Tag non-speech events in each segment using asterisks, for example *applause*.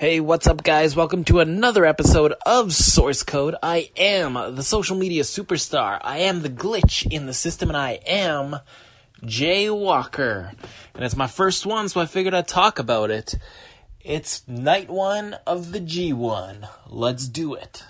Hey, what's up, guys? Welcome to another episode of Source Code. I am the social media superstar. I am the glitch in the system, and I am Jay Walker. And it's my first one, so I figured I'd talk about it. It's night one of the G1. Let's do it.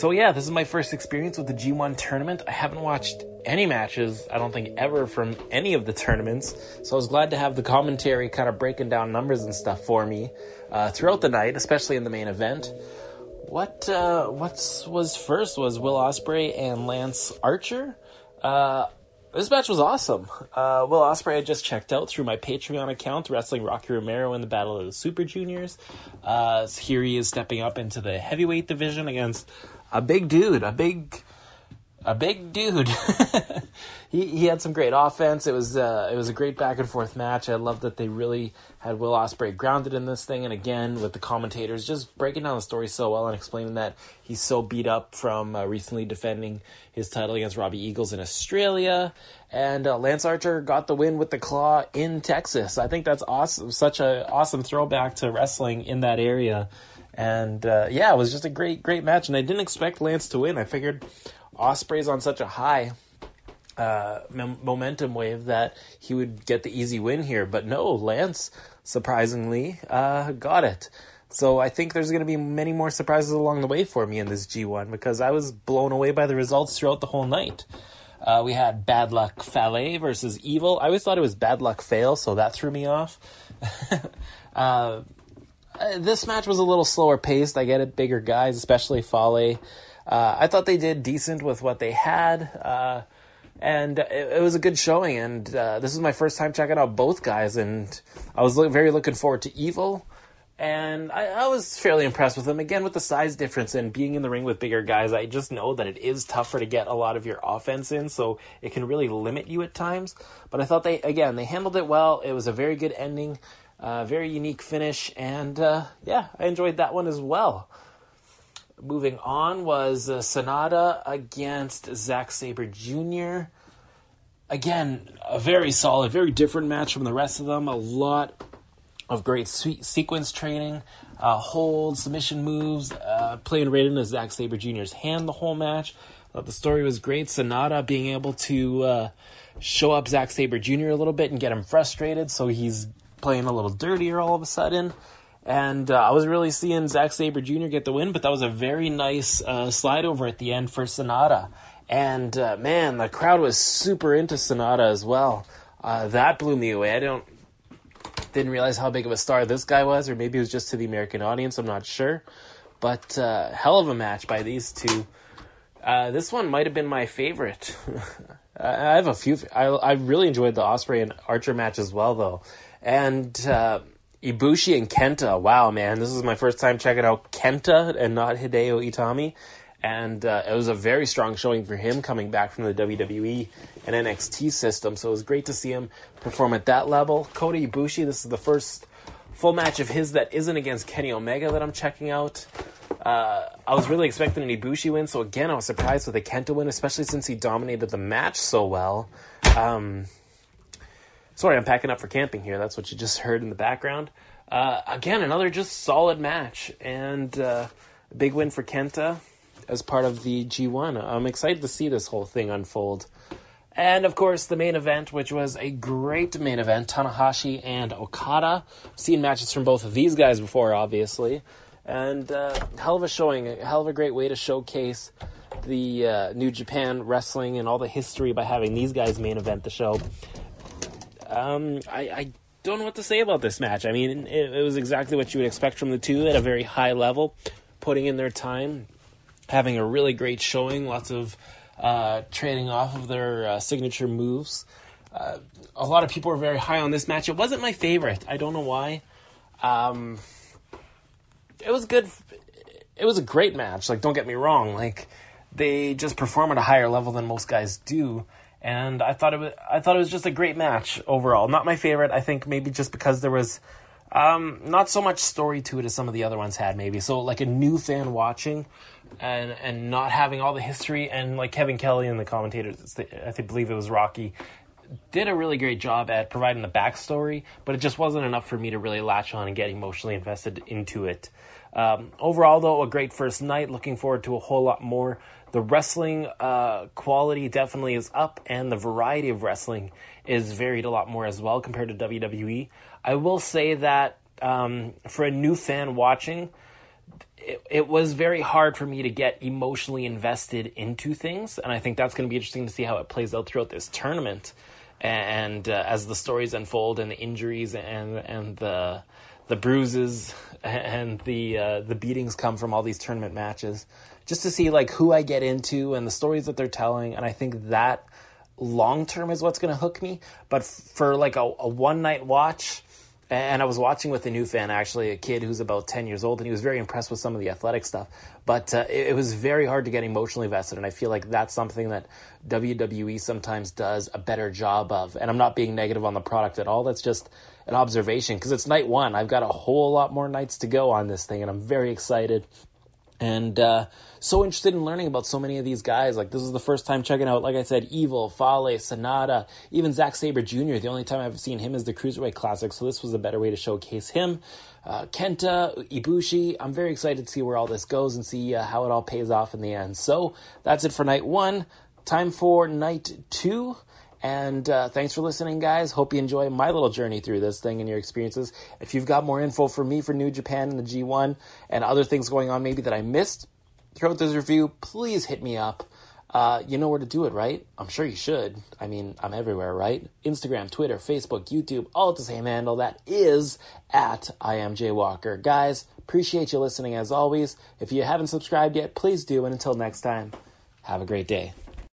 So yeah, this is my first experience with the G1 tournament. I haven't watched any matches, I don't think ever from any of the tournaments. So I was glad to have the commentary kind of breaking down numbers and stuff for me uh, throughout the night, especially in the main event. What uh, what was first was Will Ospreay and Lance Archer. Uh, this match was awesome. Uh, Will Ospreay had just checked out through my Patreon account, wrestling Rocky Romero in the Battle of the Super Juniors. Uh, here he is stepping up into the heavyweight division against a big dude, a big, a big dude. *laughs* he he had some great offense. It was uh, it was a great back and forth match. I love that they really had Will Ospreay grounded in this thing, and again with the commentators just breaking down the story so well and explaining that he's so beat up from uh, recently defending his title against Robbie Eagles in Australia, and uh, Lance Archer got the win with the claw in Texas. I think that's awesome. Such a awesome throwback to wrestling in that area. And uh, yeah, it was just a great, great match. And I didn't expect Lance to win. I figured Ospreay's on such a high uh, momentum wave that he would get the easy win here. But no, Lance surprisingly uh, got it. So I think there's going to be many more surprises along the way for me in this G1 because I was blown away by the results throughout the whole night. Uh, we had Bad Luck Fale versus Evil. I always thought it was Bad Luck Fail, so that threw me off. *laughs* uh, uh, this match was a little slower paced. I get it, bigger guys, especially Fale. Uh, I thought they did decent with what they had, uh, and it, it, was a good showing. And uh, this is my first time checking out both guys, and I was very looking forward to Evil. And I, I, was fairly impressed with them. Again, with the size difference and being in the ring with bigger guys, I just know that it is tougher to get a lot of your offense in, so it can really limit you at times. But I thought they, again, they handled it well. It was a very good ending. Uh, very unique finish, and uh, yeah, I enjoyed that one as well. Moving on was uh, Sanada against Zack Sabre Jr. Again, a very solid, very different match from the rest of them. A lot of great sequence training, uh, hold, submission moves, uh, playing right into Zack Sabre Jr.'s hand the whole match. Thought the story was great. Sanada being able to uh, show up Zack Sabre Jr. a little bit and get him frustrated, so he's playing a little dirtier all of a sudden. And uh, I was really seeing Zack Sabre Jr. get the win, but that was a very nice uh, slide over at the end for Sanada. And uh, man, the crowd was super into Sanada as well. Uh, that blew me away. I don't didn't realize how big of a star this guy was, or maybe it was just to the American audience. I'm not sure. But uh, hell of a match by these two. Uh, this one might have been my favorite. *laughs* I have a few. I I really enjoyed the Ospreay and Archer match as well, though. And uh, Ibushi and Kenta, wow, man, this is my first time checking out Kenta and not Hideo Itami. And uh, it was a very strong showing for him coming back from the WWE and NXT system. So it was great to see him perform at that level. Kota Ibushi, this is the first full match of his that isn't against Kenny Omega that I'm checking out. Uh, I was really expecting an Ibushi win, so again, I was surprised with a Kenta win, especially since he dominated the match so well. Um, Sorry, I'm packing up for camping here. That's what you just heard in the background. Uh, again, another just solid match and uh, a big win for Kenta as part of the G1. I'm excited to see this whole thing unfold. And of course, the main event, which was a great main event Tanahashi and Okada. I've seen matches from both of these guys before, obviously. And uh, hell of a showing, a hell of a great way to showcase the uh, New Japan wrestling and all the history by having these guys main event the show. Um, I, I don't know what to say about this match. I mean, it, it was exactly what you would expect from the two at a very high level, putting in their time, having a really great showing, lots of uh, trading off of their uh, signature moves. Uh, a lot of people were very high on this match. It wasn't my favorite. I don't know why. Um, it, was good. It was a great match. Like, don't get me wrong. Like, they just perform at a higher level than most guys do. And I thought it was, I thought it was just a great match overall. Not my favorite. I think maybe just because there was, um, not so much story to it as some of the other ones had. Maybe so, like a new fan watching, and and not having all the history and like Kevin Kelly and the commentators, I think believe it was Rocky, did a really great job at providing the backstory, but it just wasn't enough for me to really latch on and get emotionally invested into it. Um, overall, though, a great first night. Looking forward to a whole lot more. The wrestling uh, quality definitely is up, and the variety of wrestling is varied a lot more as well compared to WWE. I will say that um, for a new fan watching, it, it, was very hard for me to get emotionally invested into things, and I think that's going to be interesting to see how it plays out throughout this tournament and uh, as the stories unfold and the injuries and and the the bruises *laughs* and the uh, the beatings come from all these tournament matches, just to see like who I get into and the stories that they're telling, and I think that long term is what's going to hook me. But for like a, a one night watch, and I was watching with a new fan, actually, a kid who's about 10 years old, and he was very impressed with some of the athletic stuff. But uh, it, it, was very hard to get emotionally invested, and I feel like that's something that WWE sometimes does a better job of. And I'm not being negative on the product at all, that's just an observation because it's night one. I've got a whole lot more nights to go on this thing, and I'm very excited and uh, so interested in learning about so many of these guys. Like this is the first time checking out, like I said, Evil, Fale, Sanada, even Zack Sabre Jr. The only time I've seen him is the Cruiserweight Classic, so this was a better way to showcase him. Uh, Kenta, Ibushi. I'm very excited to see where all this goes and see uh, how it all pays off in the end. So that's it for night one. Time for night two. And uh, thanks for listening, guys. Hope you enjoy my little journey through this thing and your experiences. If you've got more info for me for New Japan and the G1 and other things going on maybe that I missed throughout this review, please hit me up. Uh, you know where to do it, right? I'm sure you should. I mean, I'm everywhere, right? Instagram, Twitter, Facebook, YouTube, all at the same handle. That is at I am Jay Walker. Guys, appreciate you listening as always. If you haven't subscribed yet, please do. And until next time, have a great day.